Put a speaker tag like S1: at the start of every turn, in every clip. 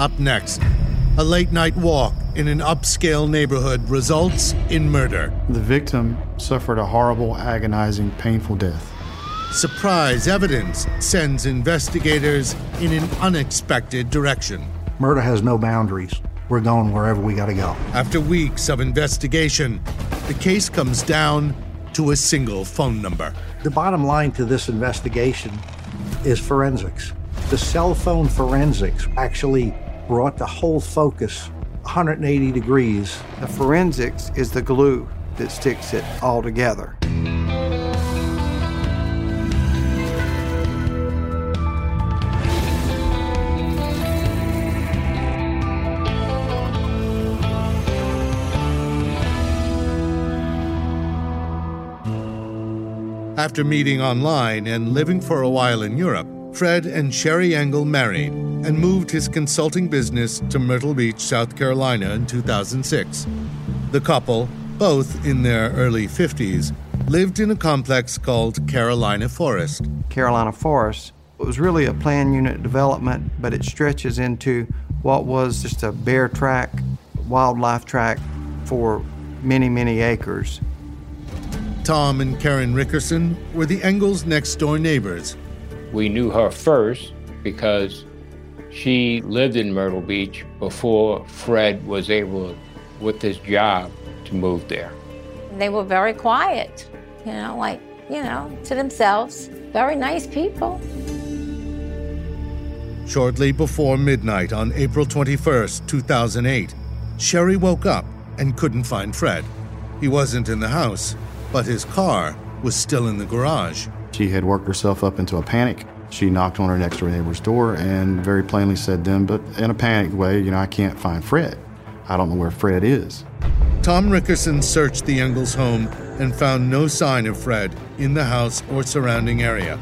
S1: Up next, a late night walk in an upscale neighborhood results in murder.
S2: The victim suffered a horrible, agonizing, painful death.
S1: Surprise evidence sends investigators in an unexpected direction.
S3: Murder has no boundaries. We're going wherever we got to go.
S1: After weeks of investigation, the case comes down to a single phone number.
S3: The bottom line to this investigation is forensics. The cell phone forensics actually brought the whole focus 180 degrees.
S4: The forensics is the glue that sticks it all together.
S1: After meeting online and living for a while in Europe, Fred and Sherry Engel married and moved his consulting business to Myrtle Beach, South Carolina in 2006. The couple, both in their early 50s, lived in a complex called Carolina Forest.
S4: Carolina Forest was really a planned unit development, but it stretches into what was just a bear track, wildlife track for many, many acres.
S1: Tom and Karen Rickerson were the Engels' next door neighbors.
S5: We knew her first because she lived in Myrtle Beach before Fred was able, with his job, to move there.
S6: They were very quiet, you know, like, you know, to themselves. Very nice people.
S1: Shortly before midnight on April 21st, 2008, Sherry woke up and couldn't find Fred. He wasn't in the house, but his car was still in the garage.
S2: She had worked herself up into a panic. She knocked on her next door neighbor's door and very plainly said to them, but in a panicked way, you know, I can't find Fred. I don't know where Fred is.
S1: Tom Rickerson searched the Engels home and found no sign of Fred in the house or surrounding area.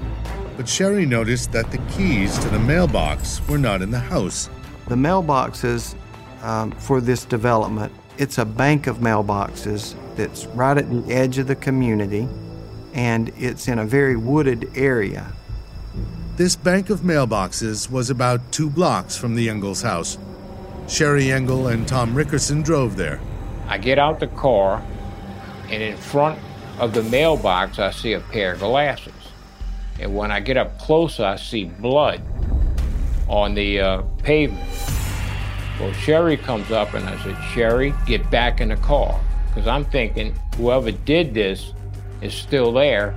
S1: But Sherry noticed that the keys to the mailbox were not in the house.
S4: The mailboxes um, for this development, it's a bank of mailboxes that's right at the edge of the community, and it's in a very wooded area.
S1: This bank of mailboxes was about two blocks from the Engels house. Sherry Engel and Tom Rickerson drove there.
S5: I get out the car, and in front of the mailbox, I see a pair of glasses. And when I get up close, I see blood on the uh, pavement. Well, Sherry comes up, and I said, Sherry, get back in the car. Because I'm thinking whoever did this is still there.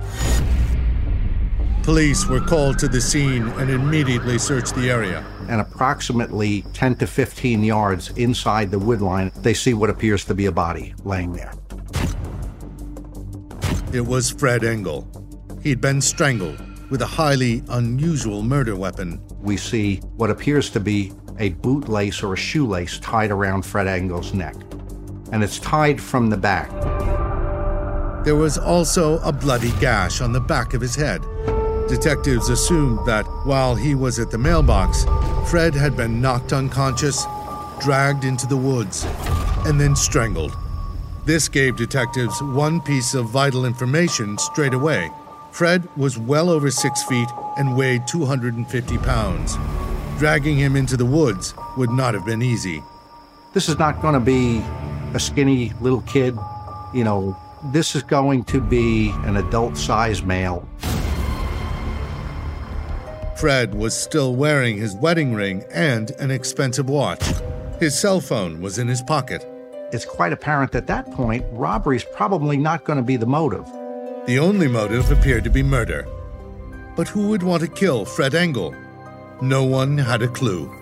S1: Police were called to the scene and immediately searched the area.
S3: And approximately 10 to 15 yards inside the wood line, they see what appears to be a body laying there.
S1: It was Fred Engel. He'd been strangled with a highly unusual murder weapon.
S3: We see what appears to be a bootlace or a shoelace tied around Fred Engel's neck, and it's tied from the back.
S1: There was also a bloody gash on the back of his head. Detectives assumed that while he was at the mailbox, Fred had been knocked unconscious, dragged into the woods, and then strangled. This gave detectives one piece of vital information straight away. Fred was well over six feet and weighed 250 pounds. Dragging him into the woods would not have been easy.
S3: This is not going to be a skinny little kid. You know, this is going to be an adult sized male.
S1: Fred was still wearing his wedding ring and an expensive watch. His cell phone was in his pocket.
S3: It's quite apparent at that point robbery is probably not going to be the motive.
S1: The only motive appeared to be murder. But who would want to kill Fred Engel? No one had a clue.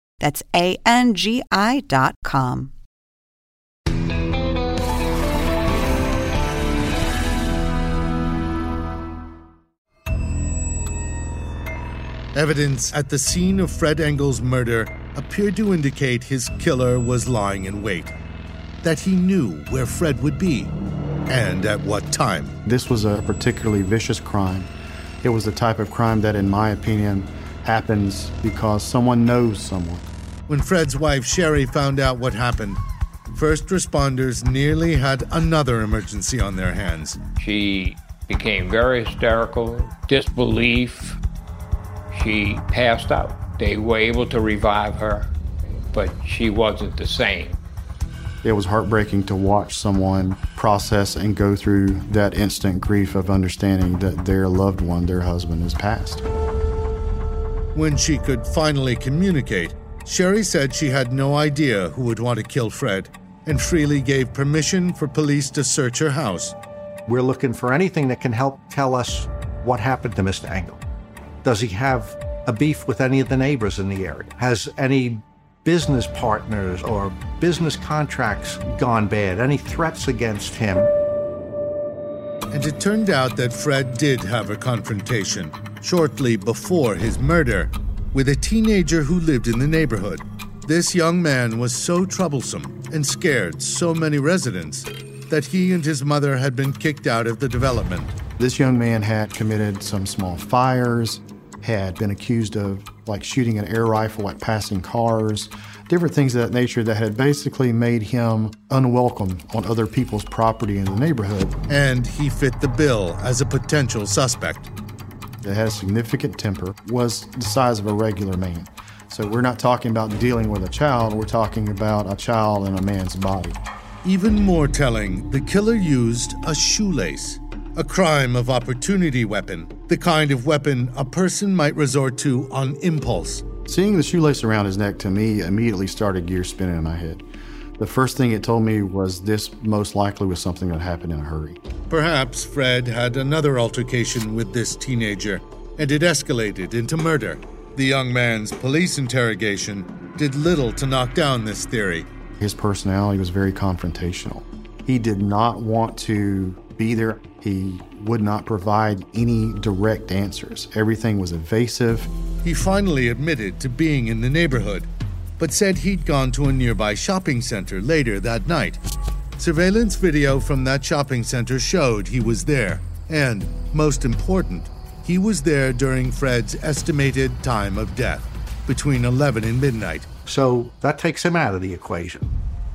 S7: That's A-N-G-I dot com.
S1: Evidence at the scene of Fred Engel's murder appeared to indicate his killer was lying in wait, that he knew where Fred would be and at what time.
S2: This was a particularly vicious crime. It was the type of crime that, in my opinion, happens because someone knows someone.
S1: When Fred's wife Sherry found out what happened, first responders nearly had another emergency on their hands.
S5: She became very hysterical, disbelief. She passed out. They were able to revive her, but she wasn't the same.
S2: It was heartbreaking to watch someone process and go through that instant grief of understanding that their loved one, their husband, has passed.
S1: When she could finally communicate, Sherry said she had no idea who would want to kill Fred and freely gave permission for police to search her house.
S3: We're looking for anything that can help tell us what happened to Mr. Engel. Does he have a beef with any of the neighbors in the area? Has any business partners or business contracts gone bad? Any threats against him?
S1: And it turned out that Fred did have a confrontation shortly before his murder with a teenager who lived in the neighborhood. This young man was so troublesome and scared so many residents that he and his mother had been kicked out of the development.
S2: This young man had committed some small fires, had been accused of like shooting an air rifle at passing cars, different things of that nature that had basically made him unwelcome on other people's property in the neighborhood.
S1: And he fit the bill as a potential suspect.
S2: That had a significant temper, was the size of a regular man. So we're not talking about dealing with a child, we're talking about a child in a man's body.
S1: Even more telling, the killer used a shoelace, a crime of opportunity weapon, the kind of weapon a person might resort to on impulse.
S2: Seeing the shoelace around his neck to me immediately started gears spinning in my head. The first thing it told me was this most likely was something that happened in a hurry.
S1: Perhaps Fred had another altercation with this teenager, and it escalated into murder. The young man's police interrogation did little to knock down this theory.
S2: His personality was very confrontational. He did not want to be there. He would not provide any direct answers. Everything was evasive.
S1: He finally admitted to being in the neighborhood, but said he'd gone to a nearby shopping center later that night. Surveillance video from that shopping center showed he was there, and, most important, he was there during Fred's estimated time of death, between 11 and midnight.
S3: So that takes him out of the equation.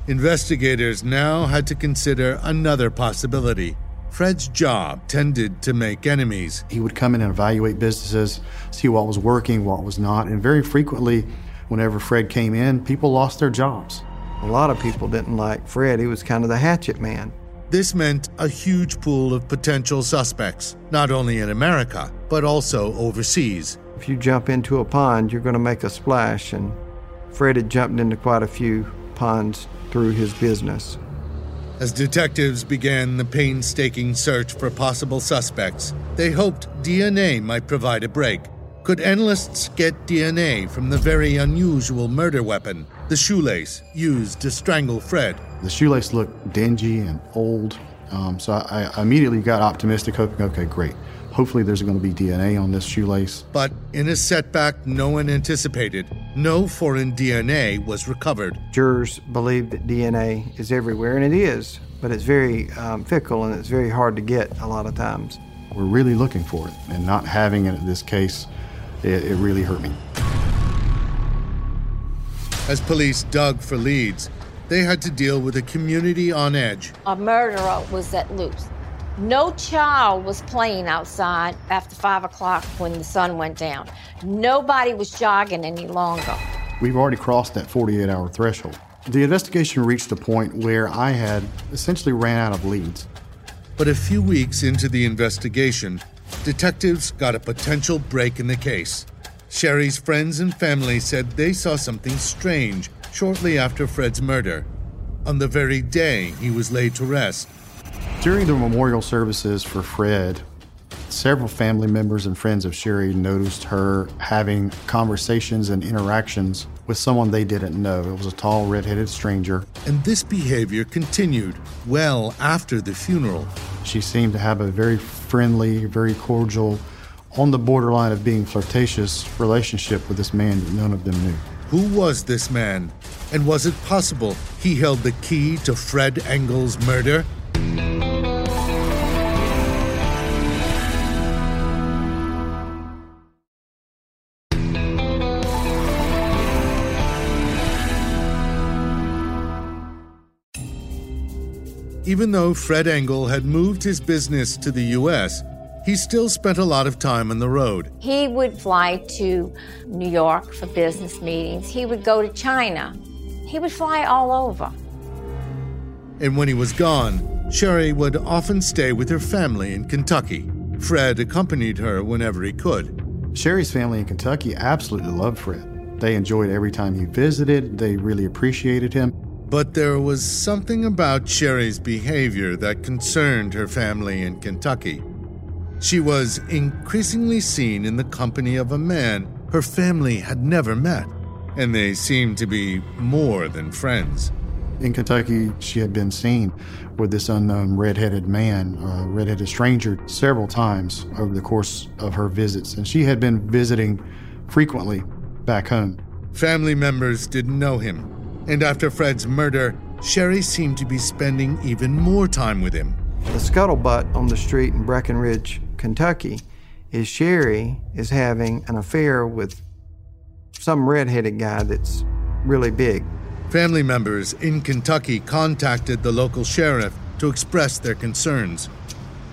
S1: Investigators now had to consider another possibility. Fred's job tended to make enemies.
S2: He would come in and evaluate businesses, see what was working, what was not, and very frequently, whenever Fred came in, people lost their jobs.
S4: A lot of people didn't like Fred. He was kind of the hatchet man.
S1: This meant a huge pool of potential suspects, not only in America, but also overseas.
S4: If you jump into a pond, you're going to make a splash, and Fred had jumped into quite a few ponds through his business.
S1: As detectives began the painstaking search for possible suspects, they hoped DNA might provide a break. Could analysts get DNA from the very unusual murder weapon, the shoelace used to strangle Fred?
S2: The shoelace looked dingy and old, um, so I, I immediately got optimistic, hoping, okay, great. Hopefully, there's going to be DNA on this shoelace.
S1: But in a setback no one anticipated, no foreign DNA was recovered.
S4: Jurors believe that DNA is everywhere, and it is, but it's very um, fickle and it's very hard to get a lot of times.
S2: We're really looking for it, and not having it in this case, it, it really hurt me.
S1: As police dug for leads, they had to deal with a community on edge.
S6: A murderer was at loose. No child was playing outside after five o'clock when the sun went down. Nobody was jogging any longer.
S2: We've already crossed that 48 hour threshold. The investigation reached a point where I had essentially ran out of leads.
S1: But a few weeks into the investigation, detectives got a potential break in the case. Sherry's friends and family said they saw something strange shortly after Fred's murder, on the very day he was laid to rest.
S2: During the memorial services for Fred, several family members and friends of Sherry noticed her having conversations and interactions with someone they didn't know. It was a tall, red-headed stranger.
S1: And this behavior continued well after the funeral.
S2: She seemed to have a very friendly, very cordial, on the borderline of being flirtatious relationship with this man that none of them knew.
S1: Who was this man? And was it possible he held the key to Fred Engel's murder? Even though Fred Engel had moved his business to the U.S., he still spent a lot of time on the road.
S6: He would fly to New York for business meetings. He would go to China. He would fly all over.
S1: And when he was gone, Sherry would often stay with her family in Kentucky. Fred accompanied her whenever he could.
S2: Sherry's family in Kentucky absolutely loved Fred. They enjoyed every time he visited, they really appreciated him.
S1: But there was something about Sherry's behavior that concerned her family in Kentucky. She was increasingly seen in the company of a man her family had never met, and they seemed to be more than friends.
S2: In Kentucky, she had been seen with this unknown redheaded man, a redheaded stranger, several times over the course of her visits, and she had been visiting frequently back home.
S1: Family members didn't know him, and after Fred's murder, Sherry seemed to be spending even more time with him.
S4: The scuttlebutt on the street in Breckinridge, Kentucky, is Sherry is having an affair with some redheaded guy that's really big.
S1: Family members in Kentucky contacted the local sheriff to express their concerns.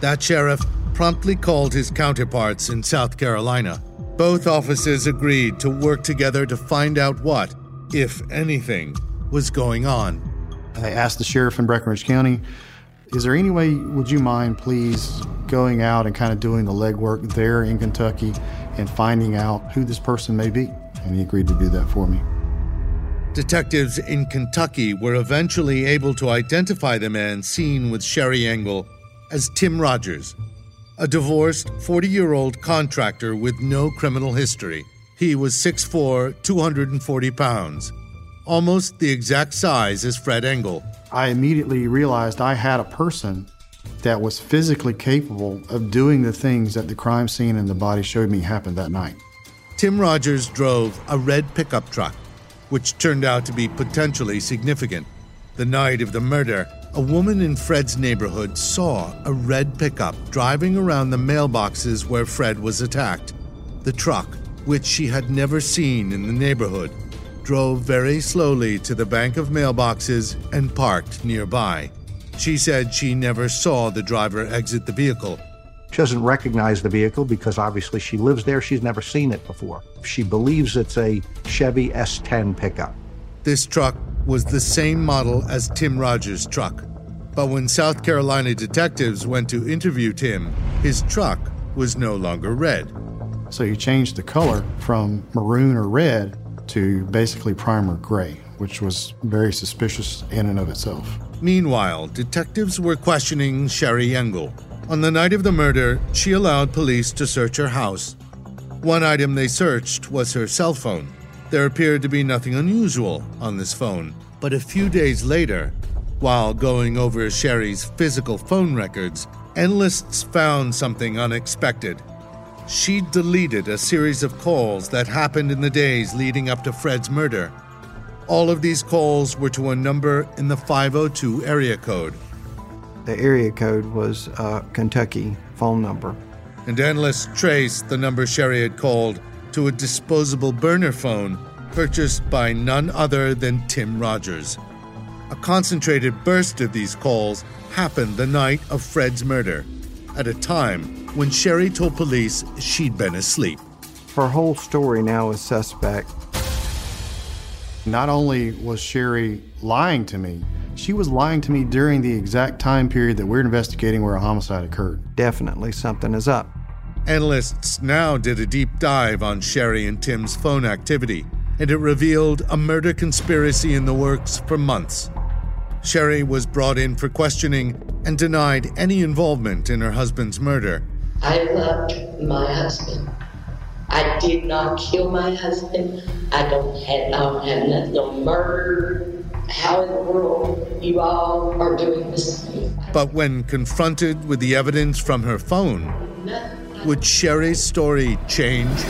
S1: That sheriff promptly called his counterparts in South Carolina. Both offices agreed to work together to find out what, if anything, was going on.
S2: I asked the sheriff in Breckinridge County, is there any way, would you mind please going out and kind of doing the legwork there in Kentucky and finding out who this person may be? And he agreed to do that for me.
S1: Detectives in Kentucky were eventually able to identify the man seen with Sherry Engel as Tim Rogers, a divorced 40 year old contractor with no criminal history. He was 6'4, 240 pounds, almost the exact size as Fred Engel.
S2: I immediately realized I had a person that was physically capable of doing the things that the crime scene and the body showed me happened that night.
S1: Tim Rogers drove a red pickup truck, which turned out to be potentially significant. The night of the murder, a woman in Fred's neighborhood saw a red pickup driving around the mailboxes where Fred was attacked. The truck, which she had never seen in the neighborhood, drove very slowly to the bank of mailboxes and parked nearby. She said she never saw the driver exit the vehicle.
S3: She doesn't recognize the vehicle because obviously she lives there. She's never seen it before. She believes it's a Chevy S10 pickup.
S1: This truck was the same model as Tim Rogers' truck. But when South Carolina detectives went to interview Tim, his truck was no longer red.
S2: So he changed the color from maroon or red to basically primer gray, which was very suspicious in and of itself.
S1: Meanwhile, detectives were questioning Sherry Engel. On the night of the murder, she allowed police to search her house. One item they searched was her cell phone. There appeared to be nothing unusual on this phone, but a few days later, while going over Sherry's physical phone records, analysts found something unexpected. She deleted a series of calls that happened in the days leading up to Fred's murder. All of these calls were to a number in the 502 area code.
S4: The area code was a Kentucky phone number.
S1: And analysts traced the number Sherry had called to a disposable burner phone purchased by none other than Tim Rogers. A concentrated burst of these calls happened the night of Fred's murder, at a time when Sherry told police she'd been asleep.
S4: Her whole story now is suspect.
S2: Not only was Sherry lying to me, she was lying to me during the exact time period that we're investigating where a homicide occurred.
S4: Definitely something is up.
S1: Analysts now did a deep dive on Sherry and Tim's phone activity, and it revealed a murder conspiracy in the works for months. Sherry was brought in for questioning and denied any involvement in her husband's murder.
S8: I loved my husband. I did not kill my husband. I don't have, I don't have nothing, no murder. How in the world you all are doing this to?
S1: But when confronted with the evidence from her phone, Would Sherry's story change?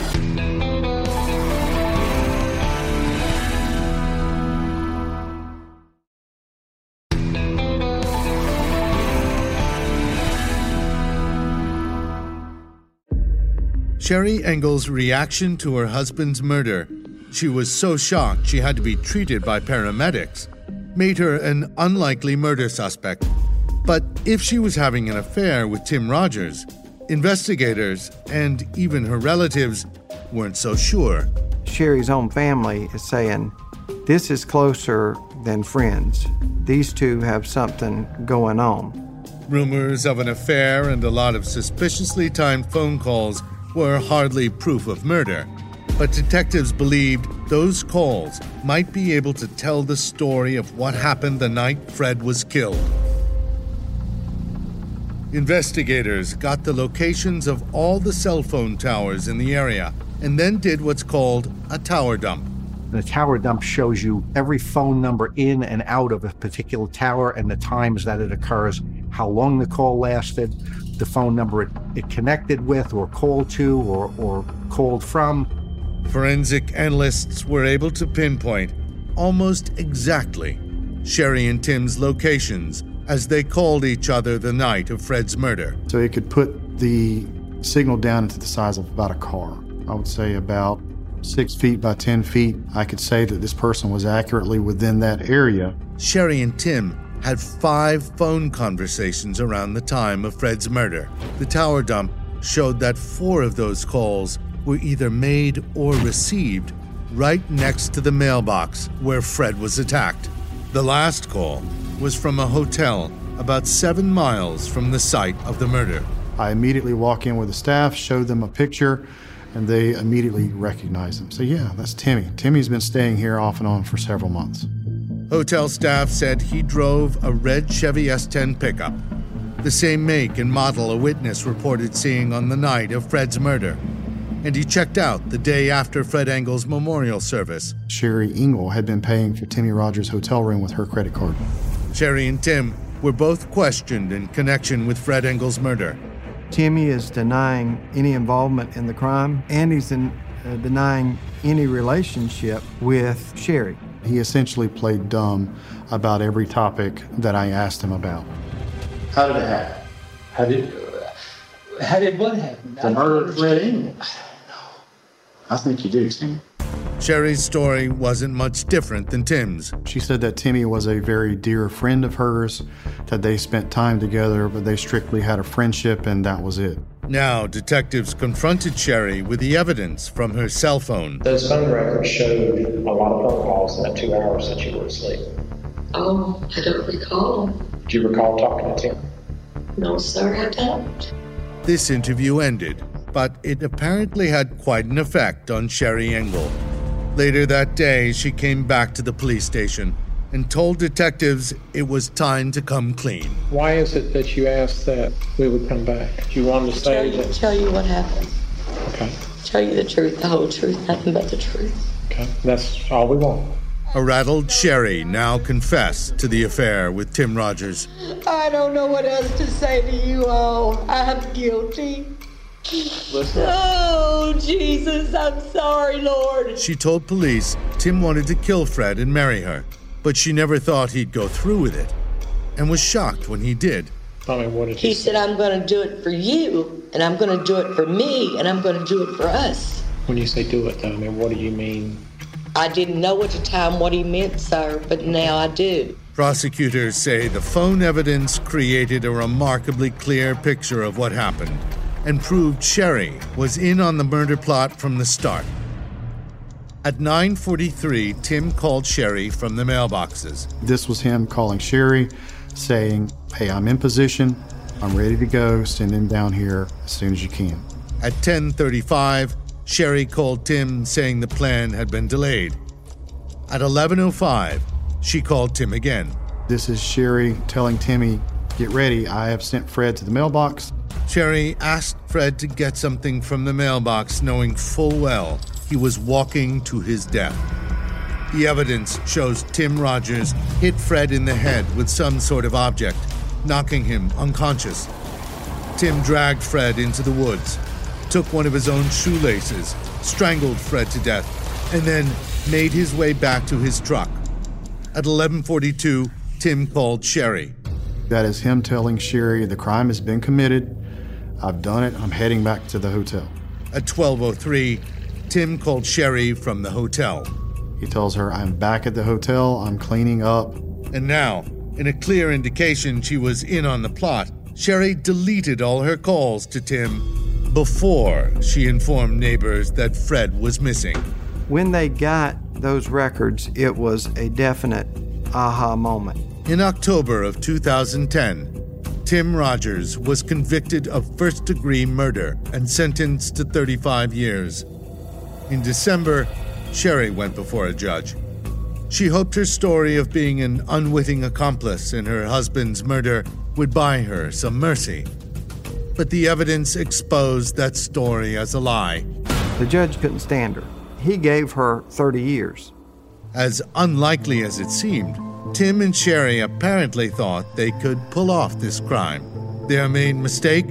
S1: Sherry Engel's reaction to her husband's murder, she was so shocked she had to be treated by paramedics, made her an unlikely murder suspect. But if she was having an affair with Tim Rogers, investigators and even her relatives weren't so sure.
S4: Sherry's own family is saying this is closer than friends. These two have something going on.
S1: Rumors of an affair and a lot of suspiciously timed phone calls were hardly proof of murder, but detectives believed those calls might be able to tell the story of what happened the night Fred was killed. Investigators got the locations of all the cell phone towers in the area and then did what's called a tower dump.
S3: The tower dump shows you every phone number in and out of a particular tower and the times that it occurs, how long the call lasted, the phone number it, it connected with or called to or, or called from.
S1: Forensic analysts were able to pinpoint almost exactly Sherry and Tim's locations as they called each other the night of Fred's murder.
S2: So it could put the signal down into the size of about a car. I would say about six feet by 10 feet. I could say that this person was accurately within that area.
S1: Sherry and Tim had five phone conversations around the time of Fred's murder. The tower dump showed that four of those calls were either made or received right next to the mailbox where Fred was attacked. The last call was from a hotel about seven miles from the site of the murder.
S2: I immediately walk in with the staff, show them a picture, and they immediately recognize him. So, yeah, that's Timmy. Timmy's been staying here off and on for several months.
S1: Hotel staff said he drove a red Chevy S10 pickup, the same make and model a witness reported seeing on the night of Fred's murder. And he checked out the day after Fred Engel's memorial service.
S2: Sherry Engel had been paying for Timmy Rogers' hotel room with her credit card.
S1: Sherry and Tim were both questioned in connection with Fred Engel's murder.
S4: Timmy is denying any involvement in the crime, and he's in, uh, denying any relationship with Sherry.
S2: He essentially played dumb about every topic that I asked him about.
S9: How did it happen?
S10: How did how did what happen?
S9: The murder of Fred Engel. I think you do, Tim.
S1: Sherry's story wasn't much different than Tim's.
S2: She said that Timmy was a very dear friend of hers, that they spent time together, but they strictly had a friendship and that was it.
S1: Now, detectives confronted Sherry with the evidence from her cell phone.
S10: Those phone records showed a lot of phone calls in that two hours that you were asleep.
S8: Oh, I don't recall.
S10: Do you recall talking to Tim?
S8: No, sir, I don't.
S1: This interview ended, but it apparently had quite an effect on Sherry Engel. Later that day, she came back to the police station and told detectives it was time to come clean.
S10: Why is it that you asked that we would come back? Do you want to
S8: Tell
S10: say
S8: you,
S10: that?
S8: tell you what happened.
S10: Okay,
S8: Tell you the truth, the whole truth, nothing but the truth.
S10: okay, that's all we want.
S1: A rattled Sherry now confessed to the affair with Tim Rogers.
S8: I don't know what else to say to you all. I'm guilty. Oh, Jesus, I'm sorry, Lord.
S1: She told police Tim wanted to kill Fred and marry her, but she never thought he'd go through with it, and was shocked when he did.
S10: Tell me what did
S8: He
S10: you
S8: said, I'm going to do it for you, and I'm going to do it for me, and I'm going to do it for us.
S10: When you say do it, though, I mean, what do you mean?
S8: I didn't know at the time what he meant, sir, but now I do.
S1: Prosecutors say the phone evidence created a remarkably clear picture of what happened and proved Sherry was in on the murder plot from the start. At 9:43, Tim called Sherry from the mailboxes.
S2: This was him calling Sherry, saying, Hey, I'm in position. I'm ready to go. Send him down here as soon as you can.
S1: At 10:35, Sherry called Tim saying the plan had been delayed. At 11:05, she called Tim again.
S2: This is Sherry telling Timmy, Get ready. I have sent Fred to the mailbox.
S1: Sherry asked Fred to get something from the mailbox, knowing full well he was walking to his death. The evidence shows Tim Rogers hit Fred in the head with some sort of object, knocking him unconscious. Tim dragged Fred into the woods, took one of his own shoelaces, strangled Fred to death, and then made his way back to his truck. At 11:42, Tim called Sherry.
S2: That is him telling Sherry the crime has been committed. I've done it. I'm heading back to the hotel.
S1: At 12:03, Tim called Sherry from the hotel.
S2: He tells her, I'm back at the hotel. I'm cleaning up.
S1: And now, in a clear indication she was in on the plot, Sherry deleted all her calls to Tim before she informed neighbors that Fred was missing.
S4: When they got those records, it was a definite aha moment.
S1: In October of 2010, Tim Rogers was convicted of first degree murder and sentenced to 35 years. In December, Sherry went before a judge. She hoped her story of being an unwitting accomplice in her husband's murder would buy her some mercy. But the evidence exposed that story as a lie.
S4: The judge couldn't stand her. He gave her 30 years.
S1: As unlikely as it seemed, Tim and Sherry apparently thought they could pull off this crime. Their main mistake?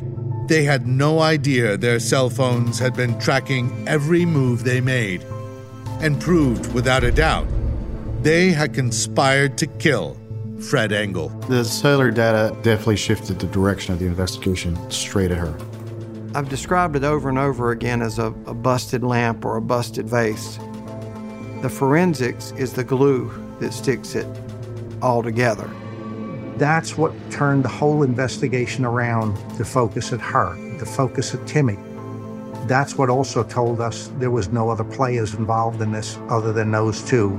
S1: They had no idea their cell phones had been tracking every move they made, and proved without a doubt they had conspired to kill Fred Engel.
S2: The cellular data definitely shifted the direction of the investigation straight at her.
S4: I've described it over and over again as a, a busted lamp or a busted vase. The forensics is the glue that sticks it all together.
S3: That's what turned the whole investigation around to focus at her, to focus at Timmy. That's what also told us there was no other players involved in this other than those two.